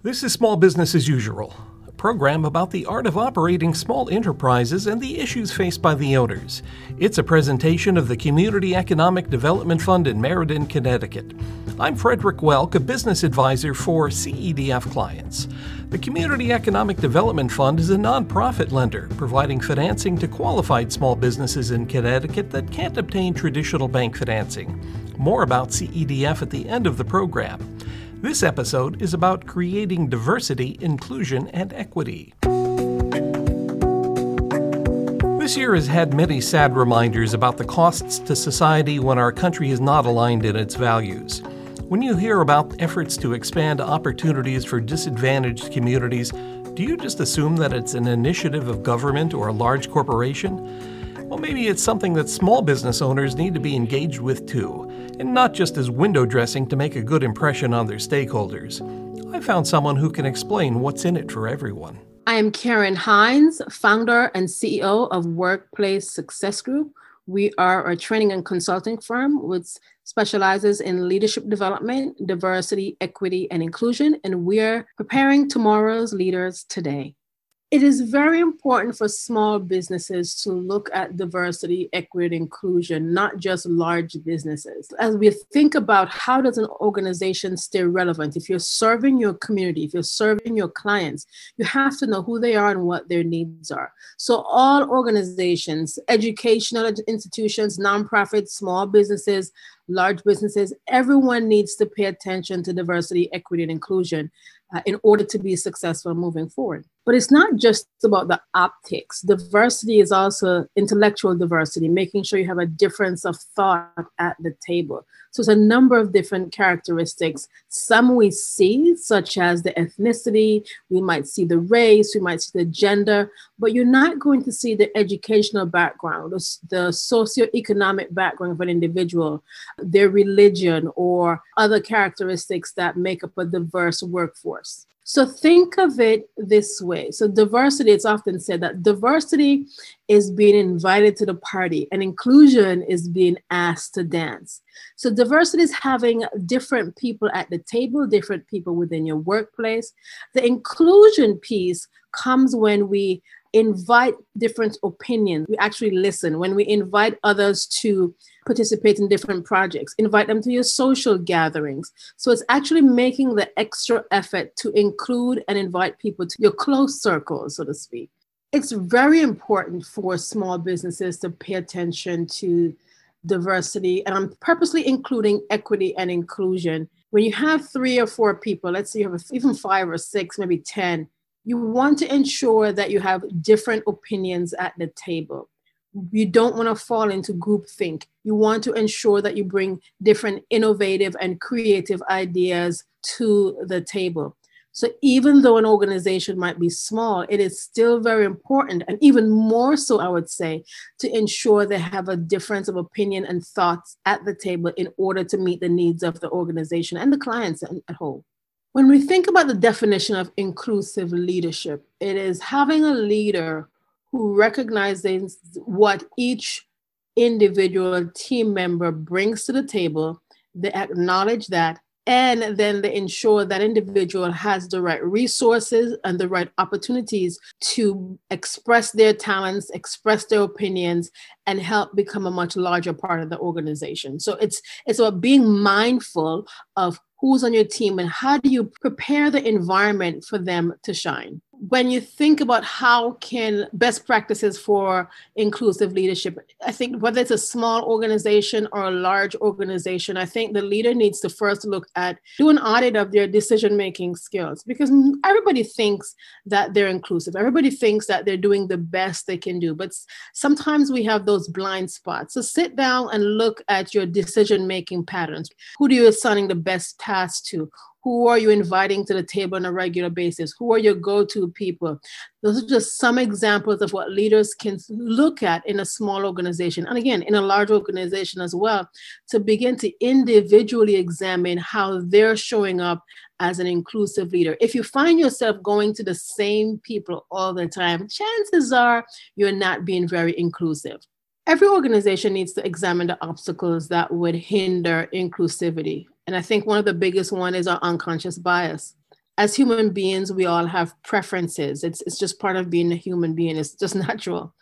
This is Small Business as Usual, a program about the art of operating small enterprises and the issues faced by the owners. It's a presentation of the Community Economic Development Fund in Meriden, Connecticut. I'm Frederick Welk, a business advisor for CEDF clients. The Community Economic Development Fund is a nonprofit lender providing financing to qualified small businesses in Connecticut that can't obtain traditional bank financing. More about CEDF at the end of the program. This episode is about creating diversity, inclusion, and equity. This year has had many sad reminders about the costs to society when our country is not aligned in its values. When you hear about efforts to expand opportunities for disadvantaged communities, do you just assume that it's an initiative of government or a large corporation? Well, maybe it's something that small business owners need to be engaged with too, and not just as window dressing to make a good impression on their stakeholders. I found someone who can explain what's in it for everyone. I am Karen Hinds, founder and CEO of Workplace Success Group. We are a training and consulting firm which specializes in leadership development, diversity, equity, and inclusion, and we're preparing tomorrow's leaders today. It is very important for small businesses to look at diversity, equity, and inclusion, not just large businesses. As we think about how does an organization stay relevant, if you're serving your community, if you're serving your clients, you have to know who they are and what their needs are. So all organizations, educational institutions, nonprofits, small businesses, large businesses, everyone needs to pay attention to diversity, equity, and inclusion uh, in order to be successful moving forward. But it's not just about the optics. Diversity is also intellectual diversity, making sure you have a difference of thought at the table. So it's a number of different characteristics. Some we see, such as the ethnicity, we might see the race, we might see the gender, but you're not going to see the educational background, the, the socioeconomic background of an individual, their religion, or other characteristics that make up a diverse workforce. So think of it this way. So diversity, it's often said that diversity is being invited to the party and inclusion is being asked to dance. So diversity is having different people at the table, different people within your workplace. The inclusion piece comes when we invite different opinions. We actually listen. When we invite others to participate in different projects, invite them to your social gatherings. So it's actually making the extra effort to include and invite people to your close circle, so to speak. It's very important for small businesses to pay attention to diversity, and I'm purposely including equity and inclusion. When you have three or four people, let's say you have even five or six, maybe 10, you want to ensure that you have different opinions at the table you don't want to fall into groupthink. You want to ensure that you bring different innovative and creative ideas to the table. So even though an organization might be small, it is still very important, and even more so, I would say, to ensure they have a difference of opinion and thoughts at the table in order to meet the needs of the organization and the clients at home. When we think about the definition of inclusive leadership, it is having a leader who recognizes what each individual team member brings to the table, they acknowledge that, and then they ensure that individual has the right resources and the right opportunities to express their talents, express their opinions, and help become a much larger part of the organization. So it's it's about being mindful of who's on your team and how do you prepare the environment for them to shine when you think about how can best practices for inclusive leadership i think whether it's a small organization or a large organization i think the leader needs to first look at do an audit of their decision making skills because everybody thinks that they're inclusive. Everybody thinks that they're doing the best they can do but sometimes we have those blind spots. So sit down and look at your decision making patterns. Who do you assigning the best tasks to who are you inviting to the table on a regular basis? Who are your go to people? Those are just some examples of what leaders can look at in a small organization. And again, in a large organization as well, to begin to individually examine how they're showing up as an inclusive leader. If you find yourself going to the same people all the time, chances are you're not being very inclusive. Every organization needs to examine the obstacles that would hinder inclusivity and I think one of the biggest one is our unconscious bias. as human beings, we all have preferences. It's, it's just part of being a human being, it's just natural.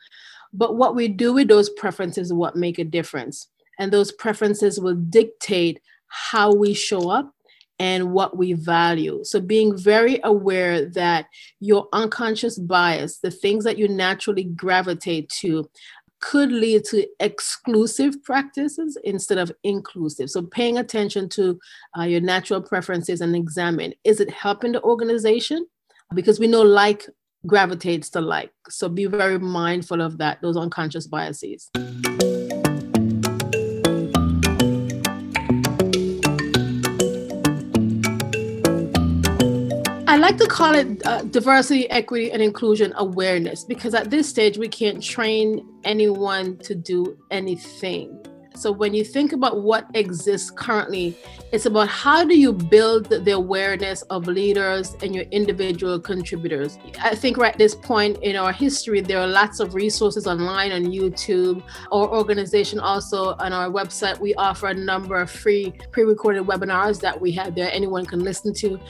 But what we do with those preferences is what make a difference. And those preferences will dictate how we show up and what we value. So, being very aware that your unconscious bias, the things that you naturally gravitate to, could lead to exclusive practices instead of inclusive. So, paying attention to uh, your natural preferences and examine is it helping the organization? Because we know like gravitates to like. So, be very mindful of that, those unconscious biases. I like to call it uh, diversity, equity, and inclusion awareness because at this stage, we can't train anyone to do anything. So when you think about what exists currently, it's about how do you build the awareness of leaders and your individual contributors. I think right at this point in our history, there are lots of resources online on YouTube. Our organization also on our website, we offer a number of free pre-recorded webinars that we have there anyone can listen to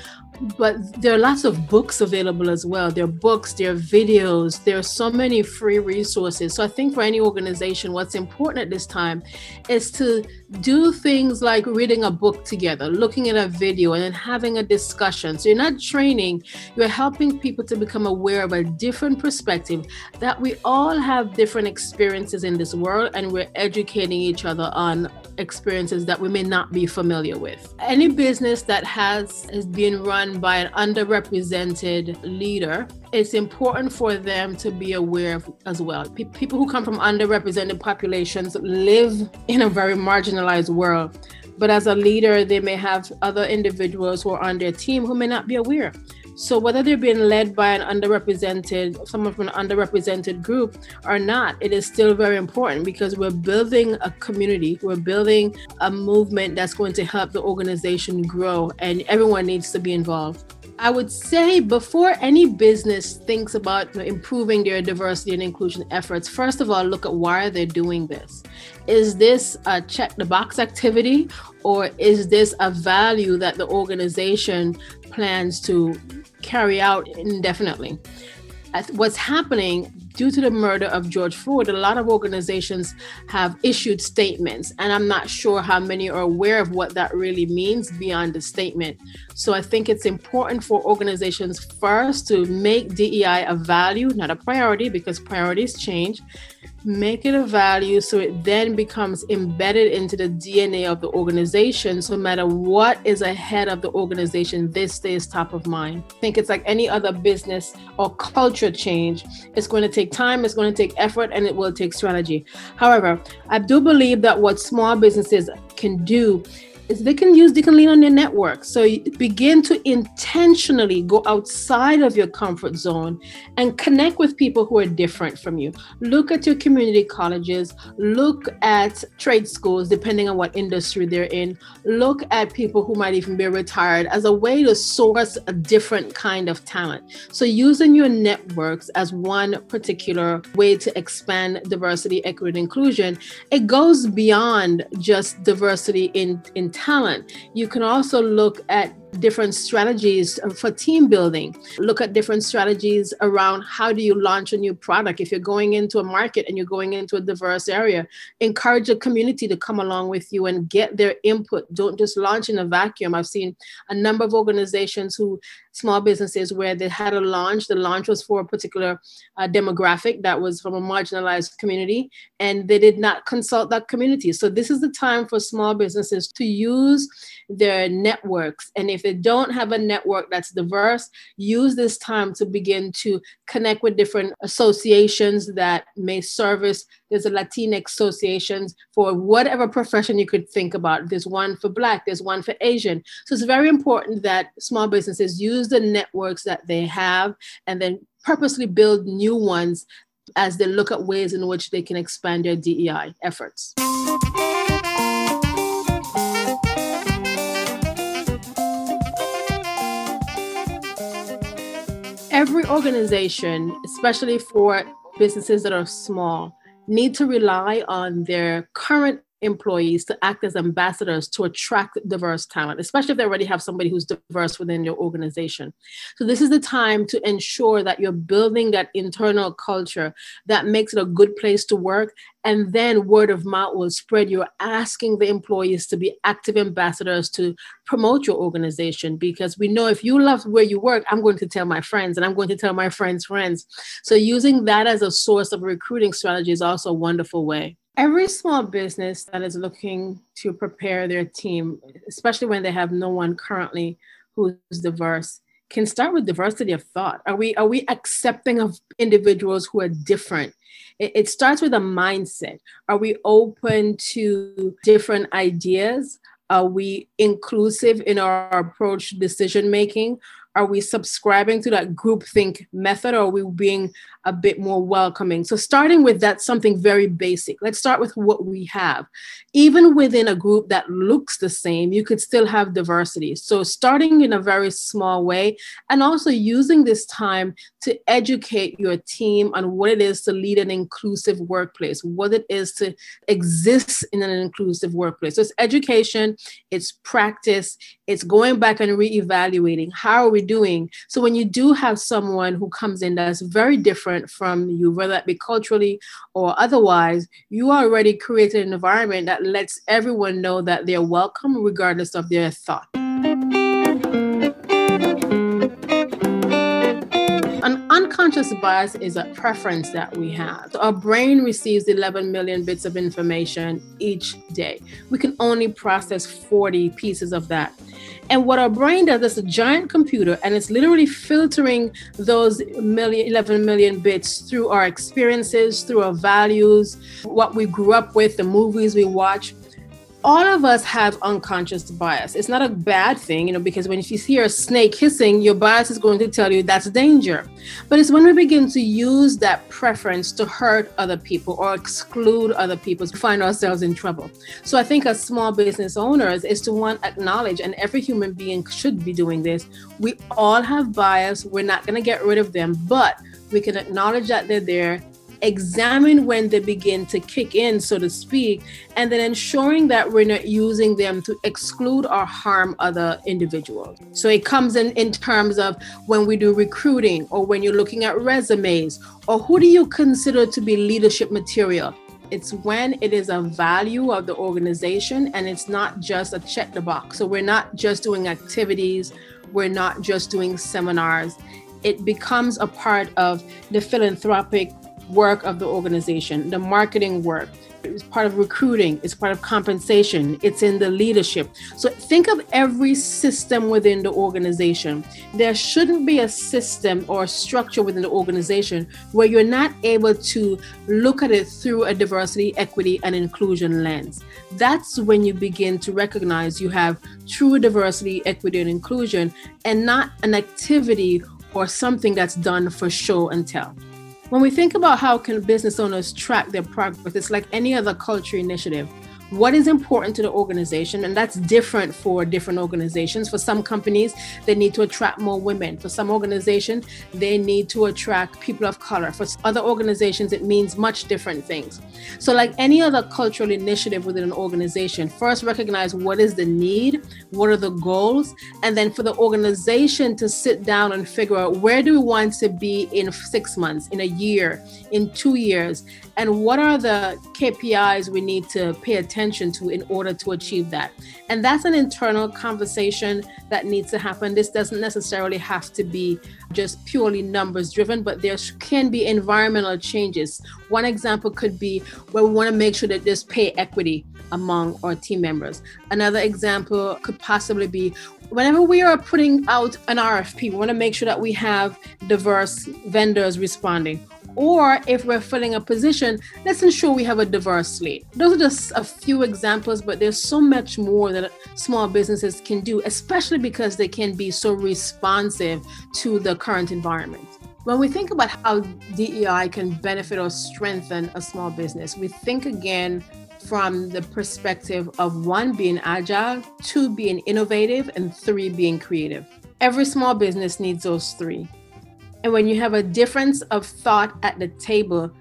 but there are lots of books available as well. There are books, there are videos, there are so many free resources. So I think for any organization, what's important at this time is to do things like reading a book together, looking at a video, and then having a discussion. So you're not training, you're helping people to become aware of a different perspective that we all have different experiences in this world, and we're educating each other on experiences that we may not be familiar with. Any business that has is being run by an underrepresented leader, it's important for them to be aware of as well. People who come from underrepresented populations live in a very marginalized world. But as a leader, they may have other individuals who are on their team who may not be aware. So whether they're being led by an underrepresented, someone from an underrepresented group or not, it is still very important because we're building a community, we're building a movement that's going to help the organization grow, and everyone needs to be involved. I would say before any business thinks about improving their diversity and inclusion efforts, first of all, look at why they're doing this. Is this a check the box activity, or is this a value that the organization plans to carry out indefinitely. What's happening due to the murder of George Floyd, a lot of organizations have issued statements, and I'm not sure how many are aware of what that really means beyond the statement. So I think it's important for organizations first to make DEI a value, not a priority, because priorities change, make it a value so it then becomes embedded into the DNA of the organization. So no matter what is ahead of the organization, this stays top of mind. I think it's like any other business or culture change. It's going to take time, it's going to take effort, and it will take strategy. However, I do believe that what small businesses can do they can use they can lean on their network. So begin to intentionally go outside of your comfort zone and connect with people who are different from you. Look at your community colleges. Look at trade schools depending on what industry they're in. Look at people who might even be retired as a way to source a different kind of talent. So using your networks as one particular way to expand diversity equity and inclusion it goes beyond just diversity in in talent. You can also look at different strategies for team building. Look at different strategies around how do you launch a new product. If you're going into a market and you're going into a diverse area, encourage a community to come along with you and get their input. Don't just launch in a vacuum. I've seen a number of organizations who, small businesses, where they had a launch. The launch was for a particular uh, demographic that was from a marginalized community, and they did not consult that community. So, this is the time for small businesses to use their networks. And if they don't have a network that's diverse, use this time to begin to connect with different associations that may service. There's a Latinx associations for whatever profession you could think about. There's one for Black, there's one for Asian. So it's very important that small businesses use the networks that they have and then purposely build new ones as they look at ways in which they can expand their DEI efforts. Every organization, especially for businesses that are small, need to rely on their current employees to act as ambassadors to attract diverse talent, especially if they already have somebody who's diverse within your organization. So, this is the time to ensure that you're building that internal culture that makes it a good place to work. And then word of mouth will spread. You're asking the employees to be active ambassadors to promote your organization because we know if you love where you work, I'm going to tell my friends and I'm going to tell my friends' friends. So, using that as a source of recruiting strategy is also a wonderful way. Every small business that is looking to prepare their team, especially when they have no one currently who's diverse, can start with diversity of thought. Are we are we accepting of individuals who are different? It, it starts with a mindset. Are we open to different ideas? Are we inclusive in our approach to decision making? Are we subscribing to that groupthink method or are we being a bit more welcoming? So, starting with that, something very basic. Let's start with what we have. Even within a group that looks the same, you could still have diversity. So, starting in a very small way and also using this time to educate your team on what it is to lead an inclusive workplace, what it is to exist in an inclusive workplace. So, it's education, it's practice, it's going back and reevaluating how are we doing. So when you do have someone who comes in that's very different from you whether that be culturally or otherwise you already created an environment that lets everyone know that they're welcome regardless of their thought unconscious bias is a preference that we have. Our brain receives 11 million bits of information each day. We can only process 40 pieces of that. And what our brain does is a giant computer, and it's literally filtering those million, 11 million bits through our experiences, through our values, what we grew up with, the movies we watch all of us have unconscious bias. It's not a bad thing, you know, because when you hear a snake hissing, your bias is going to tell you that's danger. But it's when we begin to use that preference to hurt other people or exclude other people to find ourselves in trouble. So I think as small business owners is to one acknowledge, and every human being should be doing this. We all have bias. We're not going to get rid of them, but we can acknowledge that they're there examine when they begin to kick in, so to speak, and then ensuring that we're not using them to exclude or harm other individuals. So it comes in in terms of when we do recruiting or when you're looking at resumes or who do you consider to be leadership material? It's when it is a value of the organization and it's not just a check the box. So we're not just doing activities, we're not just doing seminars. It becomes a part of the philanthropic work of the organization, the marketing work. It's part of recruiting, it's part of compensation, it's in the leadership. So think of every system within the organization. There shouldn't be a system or a structure within the organization where you're not able to look at it through a diversity, equity, and inclusion lens. That's when you begin to recognize you have true diversity, equity, and inclusion, and not an activity or something that's done for show and tell. When we think about how can business owners track their progress, it's like any other culture initiative what is important to the organization and that's different for different organizations. For some companies they need to attract more women. For some organizations they need to attract people of color. For other organizations it means much different things. So like any other cultural initiative within an organization first recognize what is the need what are the goals and then for the organization to sit down and figure out where do we want to be in six months in a year in two years and what are the KPIs we need to pay attention to in order to achieve that. And that's an internal conversation that needs to happen. This doesn't necessarily have to be just purely numbers driven, but there can be environmental changes. One example could be where we want to make sure that there's pay equity among our team members. Another example could possibly be whenever we are putting out an RFP, we want to make sure that we have diverse vendors responding or if we're filling a position, let's ensure we have a diverse slate. Those are just a few examples, but there's so much more that small businesses can do, especially because they can be so responsive to the current environment. When we think about how DEI can benefit or strengthen a small business, we think again from the perspective of one being agile, two being innovative, and three being creative. Every small business needs those three. And when you have a difference of thought at the table,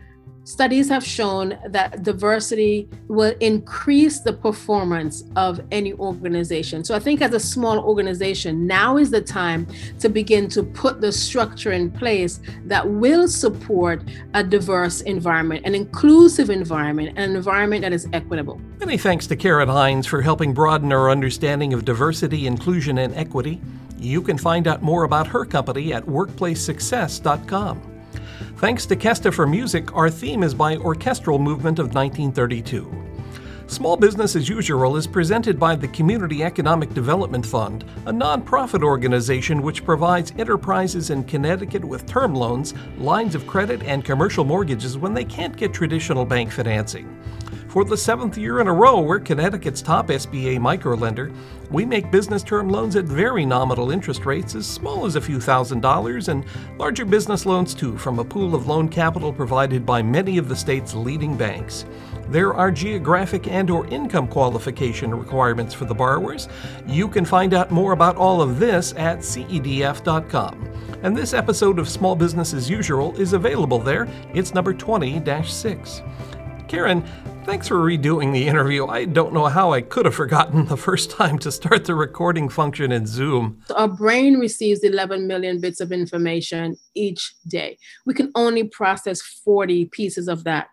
Studies have shown that diversity will increase the performance of any organization. So I think as a small organization, now is the time to begin to put the structure in place that will support a diverse environment, an inclusive environment, an environment that is equitable. Many thanks to Karen Hinds for helping broaden our understanding of diversity, inclusion, and equity. You can find out more about her company at workplacesuccess.com. Thanks to Kesta for music, our theme is by Orchestral Movement of 1932. Small Business as Usual is presented by the Community Economic Development Fund, a nonprofit organization which provides enterprises in Connecticut with term loans, lines of credit, and commercial mortgages when they can't get traditional bank financing. For the seventh year in a row, we're Connecticut's top SBA microlender. We make business term loans at very nominal interest rates, as small as a few thousand dollars, and larger business loans too, from a pool of loan capital provided by many of the state's leading banks. There are geographic and or income qualification requirements for the borrowers. You can find out more about all of this at cedf.com. And this episode of Small Business as Usual is available there. It's number 20-6. Karen, Thanks for redoing the interview. I don't know how I could have forgotten the first time to start the recording function in Zoom. Our brain receives 11 million bits of information each day. We can only process 40 pieces of that